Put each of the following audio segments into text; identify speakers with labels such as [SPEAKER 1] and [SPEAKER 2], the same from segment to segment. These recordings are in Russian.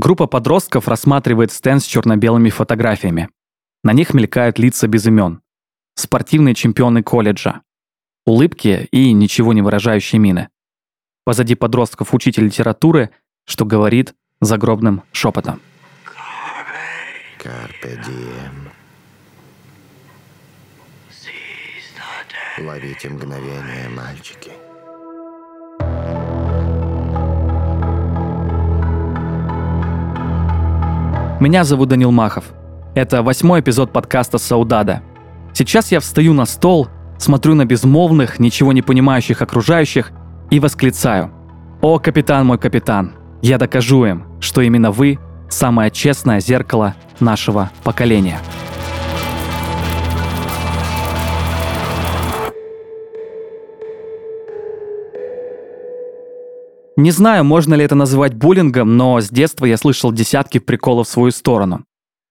[SPEAKER 1] Группа подростков рассматривает стенд с черно-белыми фотографиями. На них мелькают лица без имен. Спортивные чемпионы колледжа. Улыбки и ничего не выражающие мины. Позади подростков учитель литературы, что говорит загробным шепотом.
[SPEAKER 2] Carpe diem. Ловите мгновение, мальчики.
[SPEAKER 1] Меня зовут Данил Махов. Это восьмой эпизод подкаста «Саудада». Сейчас я встаю на стол, смотрю на безмолвных, ничего не понимающих окружающих и восклицаю. «О, капитан мой капитан, я докажу им, что именно вы – самое честное зеркало нашего поколения». Не знаю, можно ли это называть буллингом, но с детства я слышал десятки приколов в свою сторону.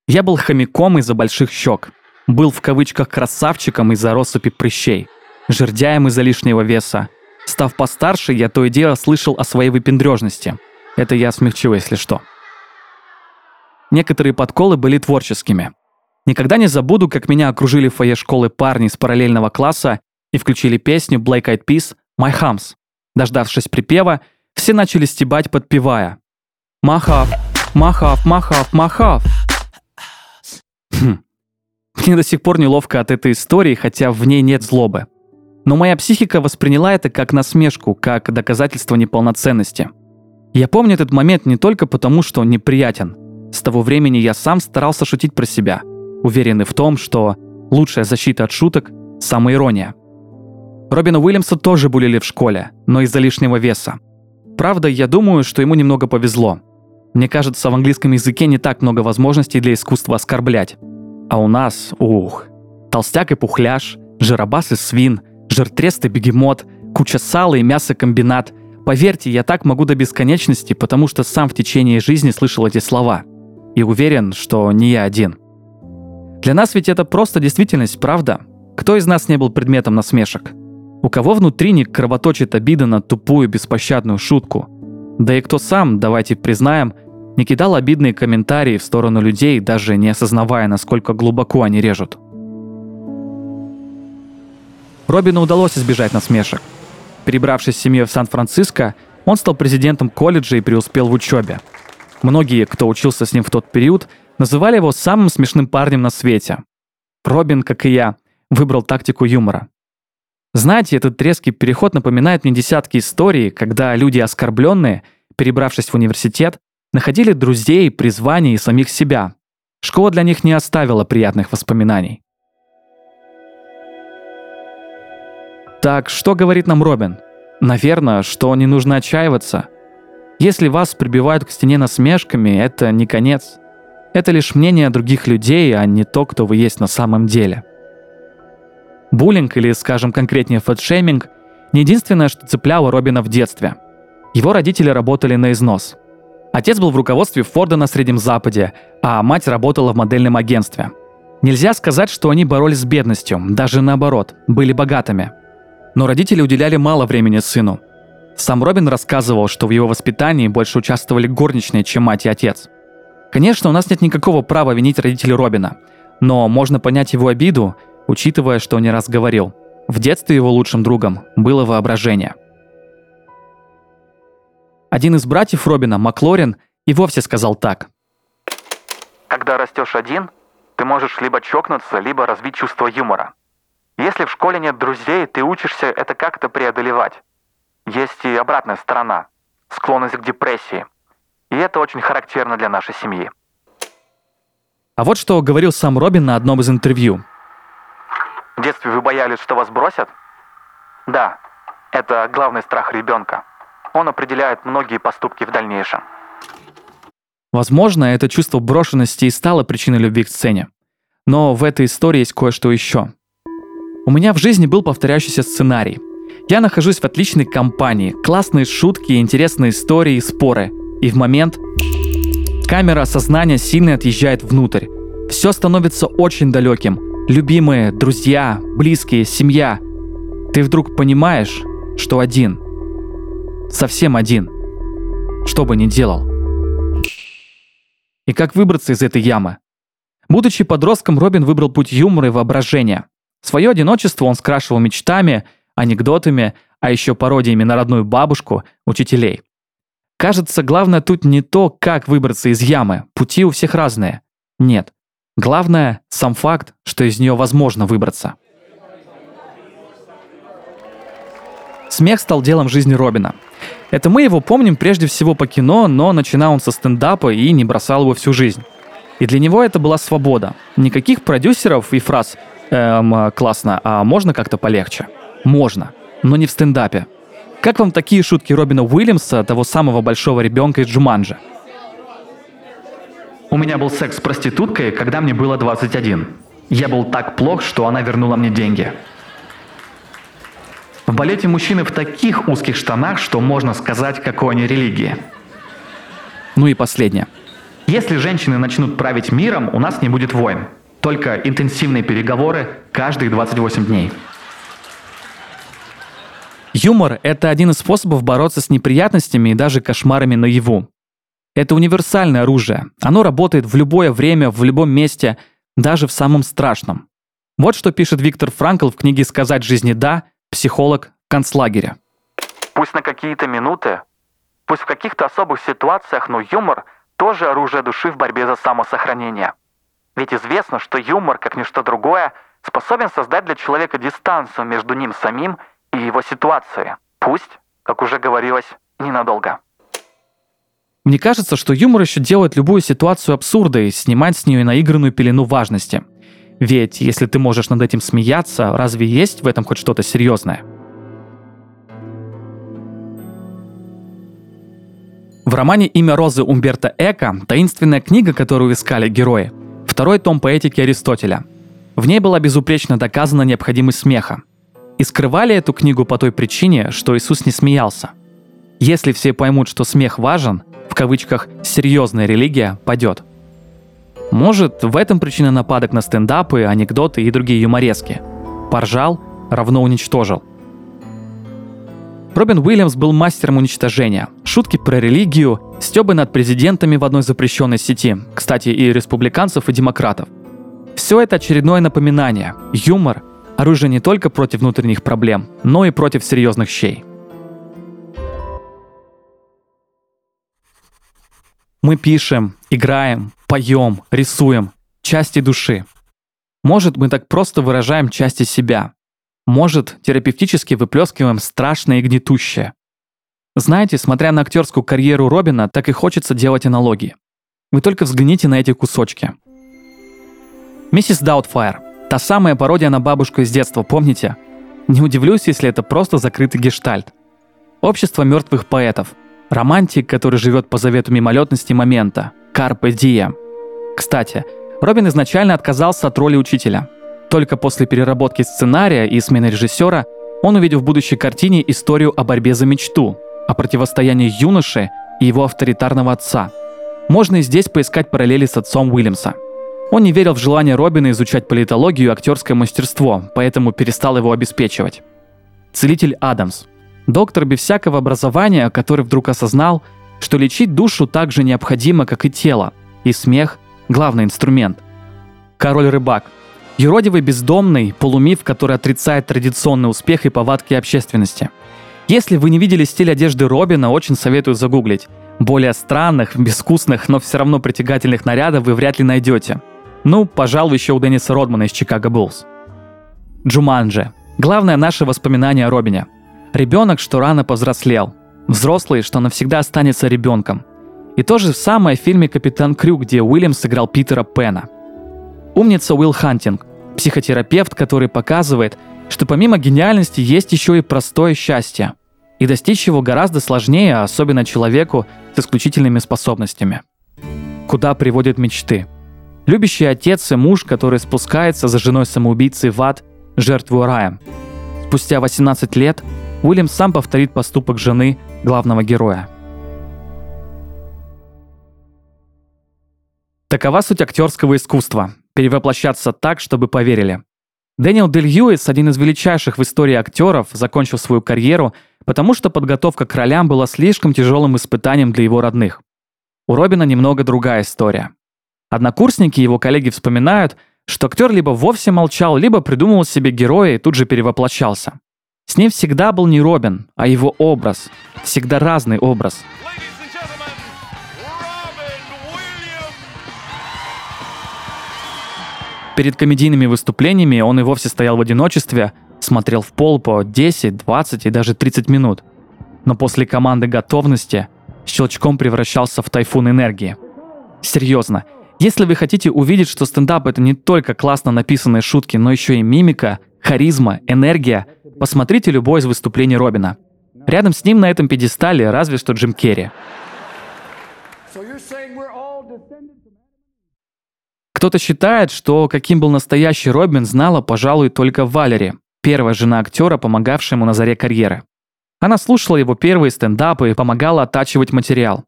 [SPEAKER 1] Я был хомяком из-за больших щек. Был в кавычках красавчиком из-за россыпи прыщей. Жердяем из-за лишнего веса. Став постарше, я то и дело слышал о своей выпендрежности. Это я смягчу, если что. Некоторые подколы были творческими. Никогда не забуду, как меня окружили в фойе школы парни из параллельного класса и включили песню Black Eyed Peas «My Hums». Дождавшись припева, все начали стебать, подпевая. Махав, махав, махав, махав. Хм. Мне до сих пор неловко от этой истории, хотя в ней нет злобы. Но моя психика восприняла это как насмешку, как доказательство неполноценности. Я помню этот момент не только потому, что он неприятен. С того времени я сам старался шутить про себя, уверенный в том, что лучшая защита от шуток – самоирония. Робина Уильямса тоже булили в школе, но из-за лишнего веса. Правда, я думаю, что ему немного повезло. Мне кажется, в английском языке не так много возможностей для искусства оскорблять. А у нас, ух, толстяк и пухляш, жиробас и свин, жиртрест и бегемот, куча сала и мясокомбинат. Поверьте, я так могу до бесконечности, потому что сам в течение жизни слышал эти слова. И уверен, что не я один. Для нас ведь это просто действительность, правда? Кто из нас не был предметом насмешек? У кого внутри не кровоточит обида на тупую беспощадную шутку? Да и кто сам, давайте признаем, не кидал обидные комментарии в сторону людей, даже не осознавая, насколько глубоко они режут. Робину удалось избежать насмешек. Перебравшись с семьей в Сан-Франциско, он стал президентом колледжа и преуспел в учебе. Многие, кто учился с ним в тот период, называли его самым смешным парнем на свете. Робин, как и я, выбрал тактику юмора. Знаете, этот резкий переход напоминает мне десятки историй, когда люди оскорбленные, перебравшись в университет, находили друзей, призвание и самих себя. Школа для них не оставила приятных воспоминаний. Так что говорит нам Робин? Наверное, что не нужно отчаиваться. Если вас прибивают к стене насмешками, это не конец. Это лишь мнение других людей, а не то, кто вы есть на самом деле. Буллинг или, скажем конкретнее, фэтшейминг – не единственное, что цепляло Робина в детстве. Его родители работали на износ. Отец был в руководстве Форда на Среднем Западе, а мать работала в модельном агентстве. Нельзя сказать, что они боролись с бедностью, даже наоборот, были богатыми. Но родители уделяли мало времени сыну. Сам Робин рассказывал, что в его воспитании больше участвовали горничные, чем мать и отец. Конечно, у нас нет никакого права винить родителей Робина, но можно понять его обиду, учитывая, что не раз говорил, в детстве его лучшим другом было воображение. Один из братьев Робина, Маклорин, и вовсе сказал так.
[SPEAKER 3] Когда растешь один, ты можешь либо чокнуться, либо развить чувство юмора. Если в школе нет друзей, ты учишься это как-то преодолевать. Есть и обратная сторона – склонность к депрессии. И это очень характерно для нашей семьи.
[SPEAKER 1] А вот что говорил сам Робин на одном из интервью.
[SPEAKER 3] В детстве вы боялись, что вас бросят? Да, это главный страх ребенка. Он определяет многие поступки в дальнейшем.
[SPEAKER 1] Возможно, это чувство брошенности и стало причиной любви к сцене. Но в этой истории есть кое-что еще. У меня в жизни был повторяющийся сценарий. Я нахожусь в отличной компании, классные шутки, интересные истории и споры. И в момент камера сознания сильно отъезжает внутрь. Все становится очень далеким, любимые, друзья, близкие, семья, ты вдруг понимаешь, что один. Совсем один. Что бы ни делал. И как выбраться из этой ямы? Будучи подростком, Робин выбрал путь юмора и воображения. Свое одиночество он скрашивал мечтами, анекдотами, а еще пародиями на родную бабушку, учителей. Кажется, главное тут не то, как выбраться из ямы, пути у всех разные. Нет. Главное – сам факт, что из нее возможно выбраться. Смех стал делом жизни Робина. Это мы его помним прежде всего по кино, но начинал он со стендапа и не бросал его всю жизнь. И для него это была свобода. Никаких продюсеров и фраз «эм, классно, а можно как-то полегче?» Можно, но не в стендапе. Как вам такие шутки Робина Уильямса, того самого большого ребенка из Джуманджа? У меня был секс с проституткой, когда мне было 21. Я был так плох, что она вернула мне деньги. В балете мужчины в таких узких штанах, что можно сказать, какой они религии. Ну и последнее. Если женщины начнут править миром, у нас не будет войн. Только интенсивные переговоры каждые 28 дней. Юмор – это один из способов бороться с неприятностями и даже кошмарами наяву. Это универсальное оружие. Оно работает в любое время, в любом месте, даже в самом страшном. Вот что пишет Виктор Франкл в книге «Сказать жизни да», психолог в концлагере.
[SPEAKER 3] Пусть на какие-то минуты, пусть в каких-то особых ситуациях, но юмор тоже оружие души в борьбе за самосохранение. Ведь известно, что юмор, как ничто другое, способен создать для человека дистанцию между ним самим и его ситуацией. Пусть, как уже говорилось, ненадолго.
[SPEAKER 1] Мне кажется, что юмор еще делает любую ситуацию абсурдой, снимать с нее наигранную пелену важности. Ведь если ты можешь над этим смеяться, разве есть в этом хоть что-то серьезное? В романе «Имя Розы» Умберто Эко таинственная книга, которую искали герои, второй том поэтики Аристотеля. В ней была безупречно доказана необходимость смеха. И скрывали эту книгу по той причине, что Иисус не смеялся. Если все поймут, что смех важен, кавычках «серьезная религия» падет. Может, в этом причина нападок на стендапы, анекдоты и другие юморески. Поржал равно уничтожил. Робин Уильямс был мастером уничтожения. Шутки про религию, стебы над президентами в одной запрещенной сети, кстати, и республиканцев, и демократов. Все это очередное напоминание. Юмор – оружие не только против внутренних проблем, но и против серьезных щей. Мы пишем, играем, поем, рисуем части души. Может, мы так просто выражаем части себя. Может, терапевтически выплескиваем страшное и гнетущее. Знаете, смотря на актерскую карьеру Робина, так и хочется делать аналогии. Вы только взгляните на эти кусочки. Миссис Даутфайр. Та самая пародия на бабушку из детства, помните? Не удивлюсь, если это просто закрытый гештальт. Общество мертвых поэтов – Романтик, который живет по завету мимолетности момента. Carpe diem. Кстати, Робин изначально отказался от роли учителя. Только после переработки сценария и смены режиссера он увидел в будущей картине историю о борьбе за мечту, о противостоянии юноши и его авторитарного отца. Можно и здесь поискать параллели с отцом Уильямса. Он не верил в желание Робина изучать политологию и актерское мастерство, поэтому перестал его обеспечивать. Целитель Адамс – Доктор без всякого образования, который вдруг осознал, что лечить душу так же необходимо, как и тело, и смех – главный инструмент. Король-рыбак – юродивый бездомный, полумиф, который отрицает традиционный успех и повадки общественности. Если вы не видели стиль одежды Робина, очень советую загуглить. Более странных, безвкусных, но все равно притягательных нарядов вы вряд ли найдете. Ну, пожалуй, еще у Денниса Родмана из Чикаго Буллс. Джуманджи. Главное наше воспоминание о Робине – Ребенок, что рано повзрослел. Взрослый, что навсегда останется ребенком. И то же самое в фильме «Капитан Крюк», где Уильям сыграл Питера Пена. Умница Уилл Хантинг, психотерапевт, который показывает, что помимо гениальности есть еще и простое счастье. И достичь его гораздо сложнее, особенно человеку с исключительными способностями. Куда приводят мечты? Любящий отец и муж, который спускается за женой самоубийцы в ад, жертву раем. Спустя 18 лет Уильям сам повторит поступок жены главного героя. Такова суть актерского искусства – перевоплощаться так, чтобы поверили. Дэниел Дель Льюис, один из величайших в истории актеров, закончил свою карьеру, потому что подготовка к ролям была слишком тяжелым испытанием для его родных. У Робина немного другая история. Однокурсники и его коллеги вспоминают, что актер либо вовсе молчал, либо придумывал себе героя и тут же перевоплощался. С ним всегда был не Робин, а его образ. Всегда разный образ. Перед комедийными выступлениями он и вовсе стоял в одиночестве, смотрел в пол по 10, 20 и даже 30 минут. Но после команды готовности щелчком превращался в тайфун энергии. Серьезно, если вы хотите увидеть, что стендап это не только классно написанные шутки, но еще и мимика, харизма, энергия, посмотрите любое из выступлений Робина. Рядом с ним на этом пьедестале разве что Джим Керри. Кто-то считает, что каким был настоящий Робин, знала, пожалуй, только Валери, первая жена актера, помогавшая ему на заре карьеры. Она слушала его первые стендапы и помогала оттачивать материал.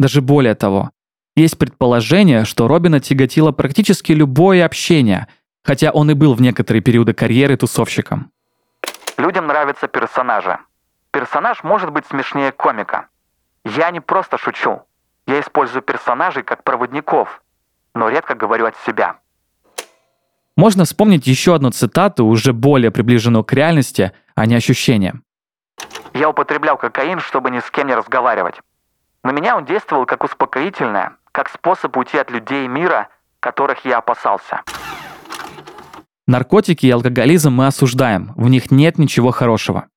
[SPEAKER 1] Даже более того, есть предположение, что Робина тяготило практически любое общение, хотя он и был в некоторые периоды карьеры тусовщиком.
[SPEAKER 3] Людям нравятся персонажи. Персонаж может быть смешнее комика. Я не просто шучу. Я использую персонажей как проводников, но редко говорю от себя.
[SPEAKER 1] Можно вспомнить еще одну цитату, уже более приближенную к реальности, а не ощущениям.
[SPEAKER 3] Я употреблял кокаин, чтобы ни с кем не разговаривать. На меня он действовал как успокоительное, как способ уйти от людей мира, которых я опасался.
[SPEAKER 1] Наркотики и алкоголизм мы осуждаем, в них нет ничего хорошего.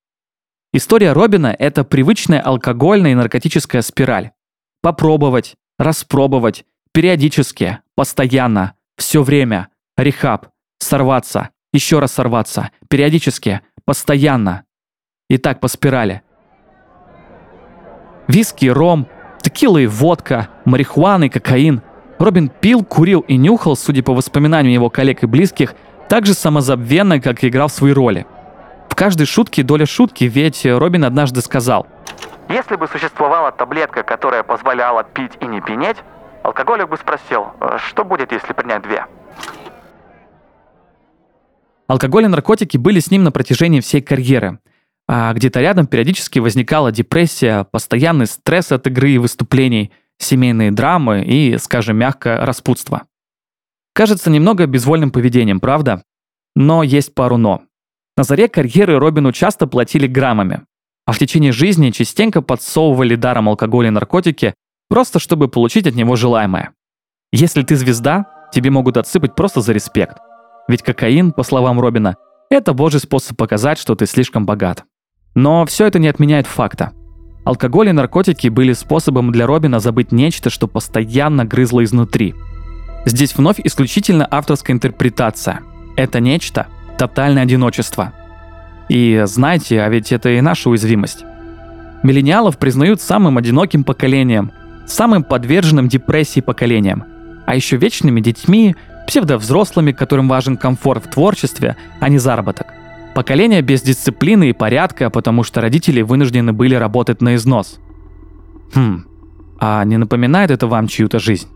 [SPEAKER 1] История Робина – это привычная алкогольная и наркотическая спираль. Попробовать, распробовать, периодически, постоянно, все время, рехаб, сорваться, еще раз сорваться, периодически, постоянно. И так по спирали. Виски, ром, текила и водка, марихуана и кокаин. Робин пил, курил и нюхал, судя по воспоминаниям его коллег и близких, так же самозабвенно, как и играл в свои роли. В каждой шутке доля шутки, ведь Робин однажды сказал
[SPEAKER 3] «Если бы существовала таблетка, которая позволяла пить и не пинеть, алкоголик бы спросил, «Э, что будет, если принять две?»
[SPEAKER 1] Алкоголь и наркотики были с ним на протяжении всей карьеры – а где-то рядом периодически возникала депрессия, постоянный стресс от игры и выступлений, семейные драмы и, скажем мягко, распутство. Кажется немного безвольным поведением, правда? Но есть пару «но». На заре карьеры Робину часто платили граммами, а в течение жизни частенько подсовывали даром алкоголь и наркотики, просто чтобы получить от него желаемое. Если ты звезда, тебе могут отсыпать просто за респект. Ведь кокаин, по словам Робина, это божий способ показать, что ты слишком богат. Но все это не отменяет факта. Алкоголь и наркотики были способом для Робина забыть нечто, что постоянно грызло изнутри. Здесь вновь исключительно авторская интерпретация. Это нечто – тотальное одиночество. И знаете, а ведь это и наша уязвимость. Миллениалов признают самым одиноким поколением, самым подверженным депрессии поколением, а еще вечными детьми, псевдовзрослыми, которым важен комфорт в творчестве, а не заработок – Поколение без дисциплины и порядка, потому что родители вынуждены были работать на износ. Хм, а не напоминает это вам чью-то жизнь?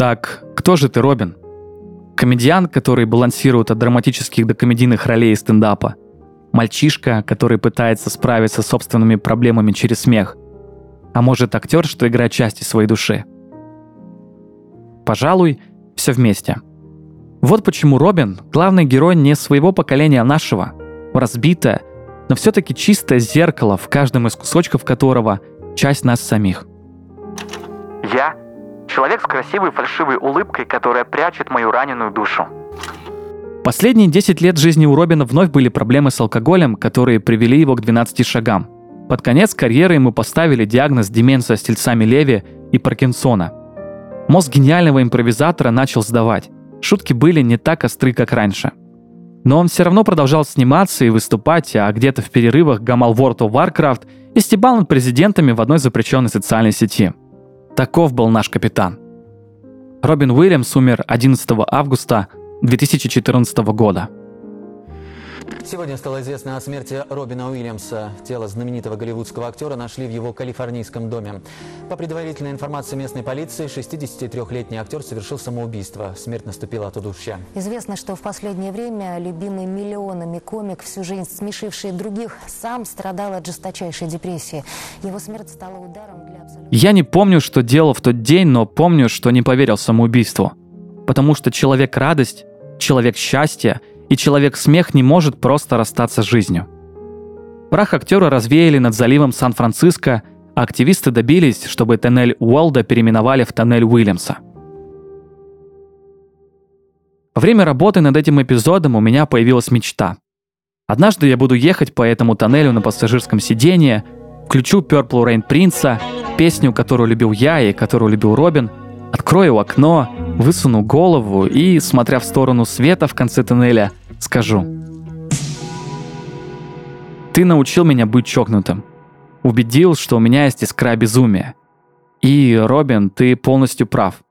[SPEAKER 1] Так, кто же ты, Робин? Комедиан, который балансирует от драматических до комедийных ролей стендапа. Мальчишка, который пытается справиться с собственными проблемами через смех – а может актер, что играет части своей души. Пожалуй, все вместе. Вот почему Робин – главный герой не своего поколения, а нашего. Разбитое, но все-таки чистое зеркало, в каждом из кусочков которого часть нас самих.
[SPEAKER 3] Я – человек с красивой фальшивой улыбкой, которая прячет мою раненую душу.
[SPEAKER 1] Последние 10 лет жизни у Робина вновь были проблемы с алкоголем, которые привели его к 12 шагам – под конец карьеры ему поставили диагноз деменция с тельцами Леви и Паркинсона. Мозг гениального импровизатора начал сдавать. Шутки были не так остры, как раньше. Но он все равно продолжал сниматься и выступать, а где-то в перерывах гамал World of Warcraft и стебал над президентами в одной запрещенной социальной сети. Таков был наш капитан. Робин Уильямс умер 11 августа 2014 года.
[SPEAKER 4] Сегодня стало известно о смерти Робина Уильямса. Тело знаменитого голливудского актера нашли в его калифорнийском доме. По предварительной информации местной полиции, 63-летний актер совершил самоубийство. Смерть наступила от удушья.
[SPEAKER 5] Известно, что в последнее время любимый миллионами комик, всю жизнь смешивший других, сам страдал от жесточайшей депрессии. Его смерть стала ударом для абсолютно...
[SPEAKER 1] Я не помню, что делал в тот день, но помню, что не поверил самоубийству. Потому что человек радость, человек счастье и человек смех не может просто расстаться с жизнью. Прах актера развеяли над заливом Сан-Франциско, а активисты добились, чтобы тоннель Уолда переименовали в тоннель Уильямса. Во время работы над этим эпизодом у меня появилась мечта. Однажды я буду ехать по этому тоннелю на пассажирском сиденье, включу Purple Rain Принца, песню, которую любил я и которую любил Робин, открою окно, высуну голову и, смотря в сторону света в конце тоннеля, скажу. Ты научил меня быть чокнутым. Убедил, что у меня есть искра безумия. И, Робин, ты полностью прав.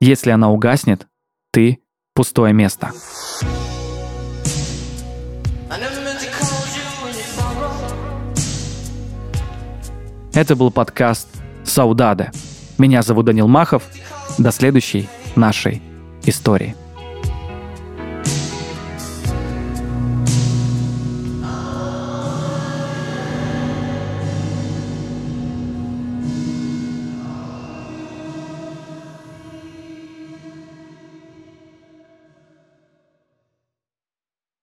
[SPEAKER 1] Если она угаснет, ты — пустое место. Это был подкаст «Саудада». Меня зовут Данил Махов. До следующей нашей истории.